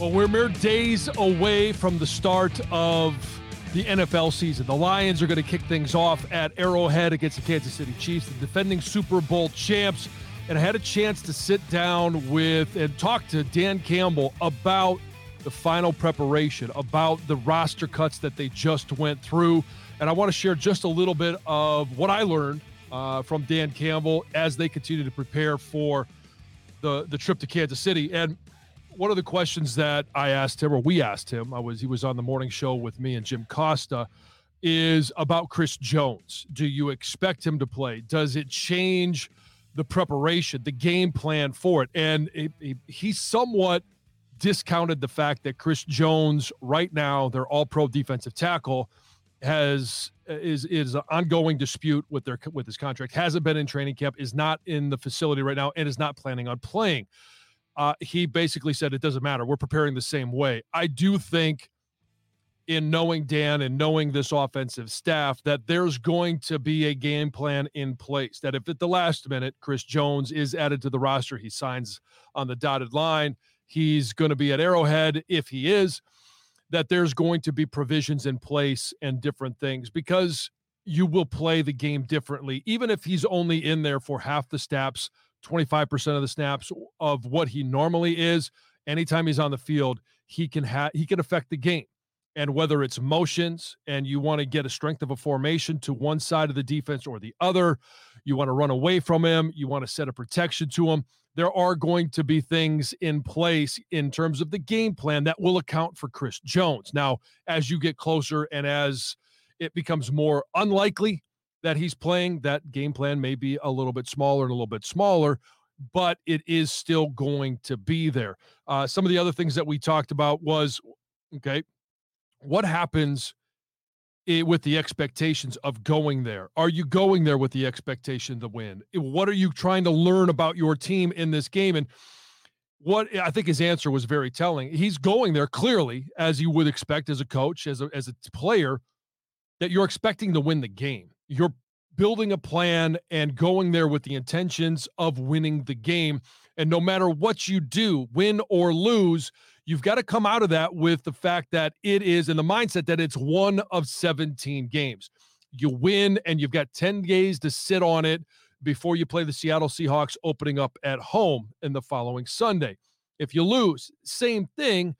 Well, we're mere days away from the start of the NFL season. The Lions are going to kick things off at Arrowhead against the Kansas City Chiefs, the defending Super Bowl champs. And I had a chance to sit down with and talk to Dan Campbell about the final preparation, about the roster cuts that they just went through. And I want to share just a little bit of what I learned uh, from Dan Campbell as they continue to prepare for the, the trip to Kansas City. And one of the questions that I asked him, or we asked him, I was he was on the morning show with me and Jim Costa, is about Chris Jones. Do you expect him to play? Does it change the preparation, the game plan for it? And it, it, he somewhat discounted the fact that Chris Jones, right now, their All-Pro defensive tackle, has is is an ongoing dispute with their with his contract. Hasn't been in training camp, is not in the facility right now, and is not planning on playing uh, he basically said it doesn't matter. We're preparing the same way. I do think, in knowing Dan and knowing this offensive staff, that there's going to be a game plan in place. That if at the last minute Chris Jones is added to the roster, he signs on the dotted line. He's going to be at Arrowhead if he is. That there's going to be provisions in place and different things because you will play the game differently, even if he's only in there for half the snaps 25% of the snaps of what he normally is. Anytime he's on the field, he can have he can affect the game. And whether it's motions and you want to get a strength of a formation to one side of the defense or the other, you want to run away from him, you want to set a protection to him. There are going to be things in place in terms of the game plan that will account for Chris Jones. Now, as you get closer and as it becomes more unlikely that he's playing, that game plan may be a little bit smaller and a little bit smaller, but it is still going to be there. Uh, some of the other things that we talked about was okay, what happens with the expectations of going there? Are you going there with the expectation to win? What are you trying to learn about your team in this game? And what I think his answer was very telling. He's going there clearly, as you would expect as a coach, as a, as a player, that you're expecting to win the game you're building a plan and going there with the intentions of winning the game. And no matter what you do, win or lose, you've got to come out of that with the fact that it is in the mindset that it's one of 17 games. You win and you've got 10 days to sit on it before you play the Seattle Seahawks opening up at home in the following Sunday. If you lose, same thing.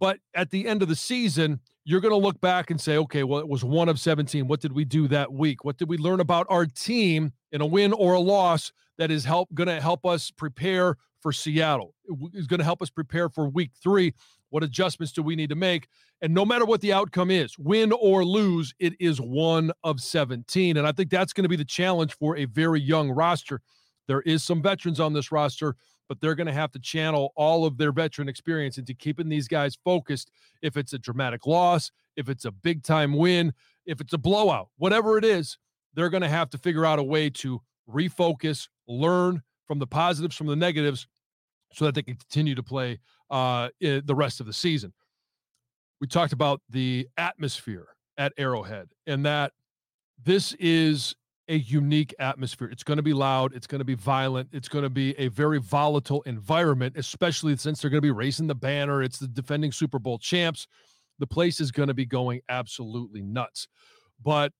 But at the end of the season, you're going to look back and say, okay, well, it was one of 17. What did we do that week? What did we learn about our team in a win or a loss that is help going to help us prepare for Seattle? Is going to help us prepare for week three. What adjustments do we need to make? And no matter what the outcome is, win or lose, it is one of 17. And I think that's going to be the challenge for a very young roster. There is some veterans on this roster but they're going to have to channel all of their veteran experience into keeping these guys focused. If it's a dramatic loss, if it's a big time win, if it's a blowout, whatever it is, they're going to have to figure out a way to refocus, learn from the positives, from the negatives, so that they can continue to play uh, the rest of the season. We talked about the atmosphere at Arrowhead and that this is a unique atmosphere. It's going to be loud. It's going to be violent. It's going to be a very volatile environment, especially since they're going to be racing the banner. It's the defending Super Bowl champs. The place is going to be going absolutely nuts. But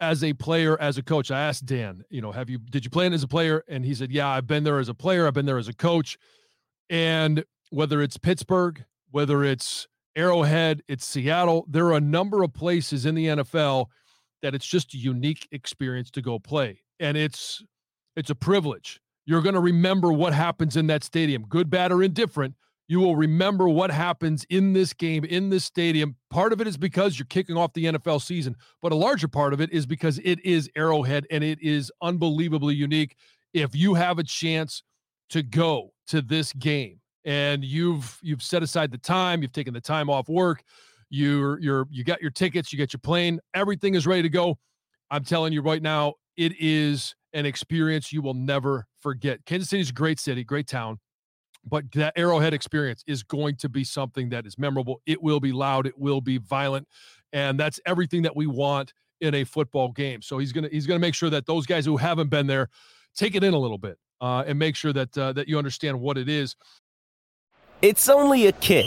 as a player, as a coach, I asked Dan, you know, have you, did you play in as a player? And he said, yeah, I've been there as a player. I've been there as a coach. And whether it's Pittsburgh, whether it's Arrowhead, it's Seattle, there are a number of places in the NFL that it's just a unique experience to go play. And it's it's a privilege. You're going to remember what happens in that stadium, good, bad, or indifferent. You will remember what happens in this game, in this stadium. Part of it is because you're kicking off the NFL season, but a larger part of it is because it is Arrowhead and it is unbelievably unique. If you have a chance to go to this game and you've you've set aside the time, you've taken the time off work, you're you're you got your tickets, you get your plane, everything is ready to go. I'm telling you right now, it is an experience you will never forget. Kansas City is a great city, great town, but that Arrowhead experience is going to be something that is memorable. It will be loud, it will be violent, and that's everything that we want in a football game. So he's gonna he's gonna make sure that those guys who haven't been there take it in a little bit uh, and make sure that uh, that you understand what it is. It's only a kick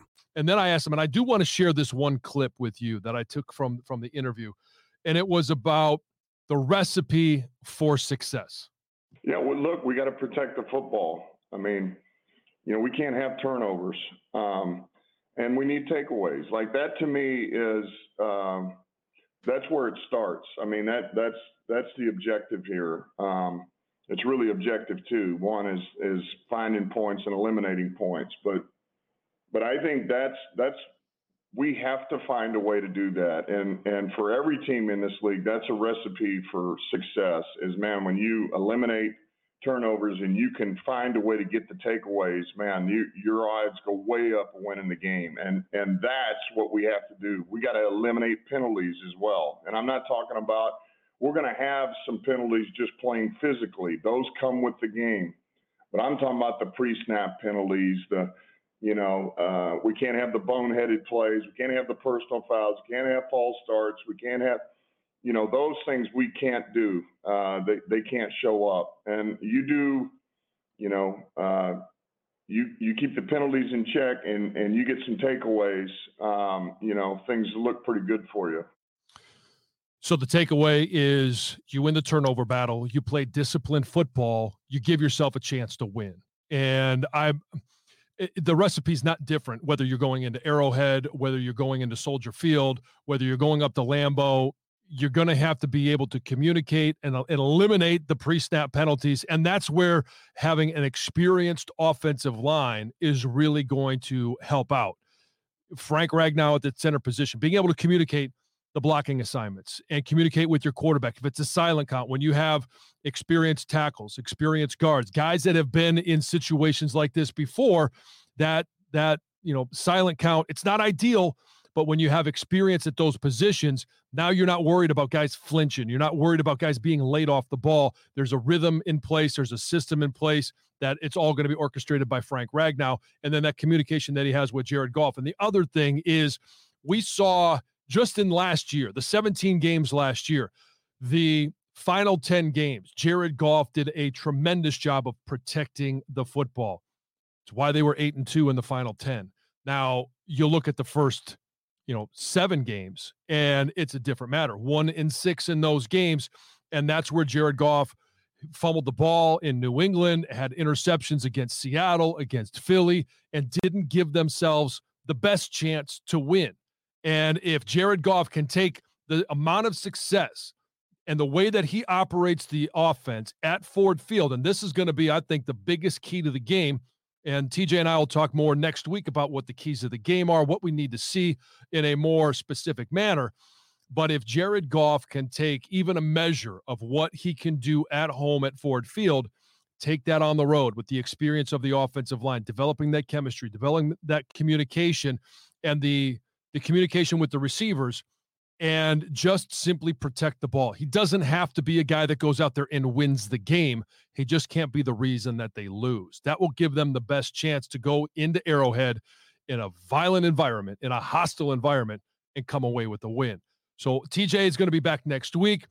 And then I asked him, and I do want to share this one clip with you that I took from from the interview, and it was about the recipe for success. Yeah, well, look, we got to protect the football. I mean, you know, we can't have turnovers, um, and we need takeaways. Like that to me is um, that's where it starts. I mean, that that's that's the objective here. Um, it's really objective too. One is is finding points and eliminating points, but but I think that's that's we have to find a way to do that. And and for every team in this league, that's a recipe for success. Is man, when you eliminate turnovers and you can find a way to get the takeaways, man, you, your odds go way up winning the game. And and that's what we have to do. We got to eliminate penalties as well. And I'm not talking about we're going to have some penalties just playing physically. Those come with the game. But I'm talking about the pre-snap penalties, the you know, uh, we can't have the boneheaded plays. We can't have the personal fouls. We can't have false starts. We can't have, you know, those things we can't do. Uh, they, they can't show up. And you do, you know, uh, you you keep the penalties in check and and you get some takeaways, um, you know, things look pretty good for you. So the takeaway is you win the turnover battle, you play disciplined football, you give yourself a chance to win. And I'm the recipe's not different whether you're going into Arrowhead, whether you're going into Soldier Field, whether you're going up to Lambeau, you're going to have to be able to communicate and, uh, and eliminate the pre-snap penalties and that's where having an experienced offensive line is really going to help out. Frank Ragnow at the center position, being able to communicate the blocking assignments and communicate with your quarterback. If it's a silent count, when you have experienced tackles, experienced guards, guys that have been in situations like this before, that that you know silent count, it's not ideal, but when you have experience at those positions, now you're not worried about guys flinching. You're not worried about guys being laid off the ball. There's a rhythm in place. There's a system in place that it's all going to be orchestrated by Frank Ragnow, and then that communication that he has with Jared Goff. And the other thing is, we saw just in last year, the 17 games last year, the final 10 games, Jared Goff did a tremendous job of protecting the football. It's why they were 8 and 2 in the final 10. Now, you look at the first, you know, 7 games and it's a different matter. 1 in 6 in those games and that's where Jared Goff fumbled the ball in New England, had interceptions against Seattle, against Philly and didn't give themselves the best chance to win. And if Jared Goff can take the amount of success and the way that he operates the offense at Ford Field, and this is going to be, I think, the biggest key to the game. And TJ and I will talk more next week about what the keys of the game are, what we need to see in a more specific manner. But if Jared Goff can take even a measure of what he can do at home at Ford Field, take that on the road with the experience of the offensive line, developing that chemistry, developing that communication, and the the communication with the receivers, and just simply protect the ball. He doesn't have to be a guy that goes out there and wins the game. He just can't be the reason that they lose. That will give them the best chance to go into Arrowhead in a violent environment, in a hostile environment, and come away with a win. So TJ is going to be back next week.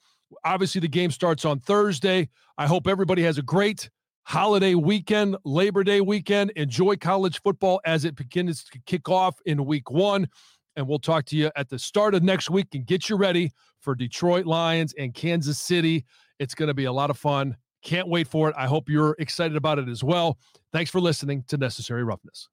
Obviously, the game starts on Thursday. I hope everybody has a great holiday weekend, Labor Day weekend. Enjoy college football as it begins to kick off in week one. And we'll talk to you at the start of next week and get you ready for Detroit Lions and Kansas City. It's going to be a lot of fun. Can't wait for it. I hope you're excited about it as well. Thanks for listening to Necessary Roughness.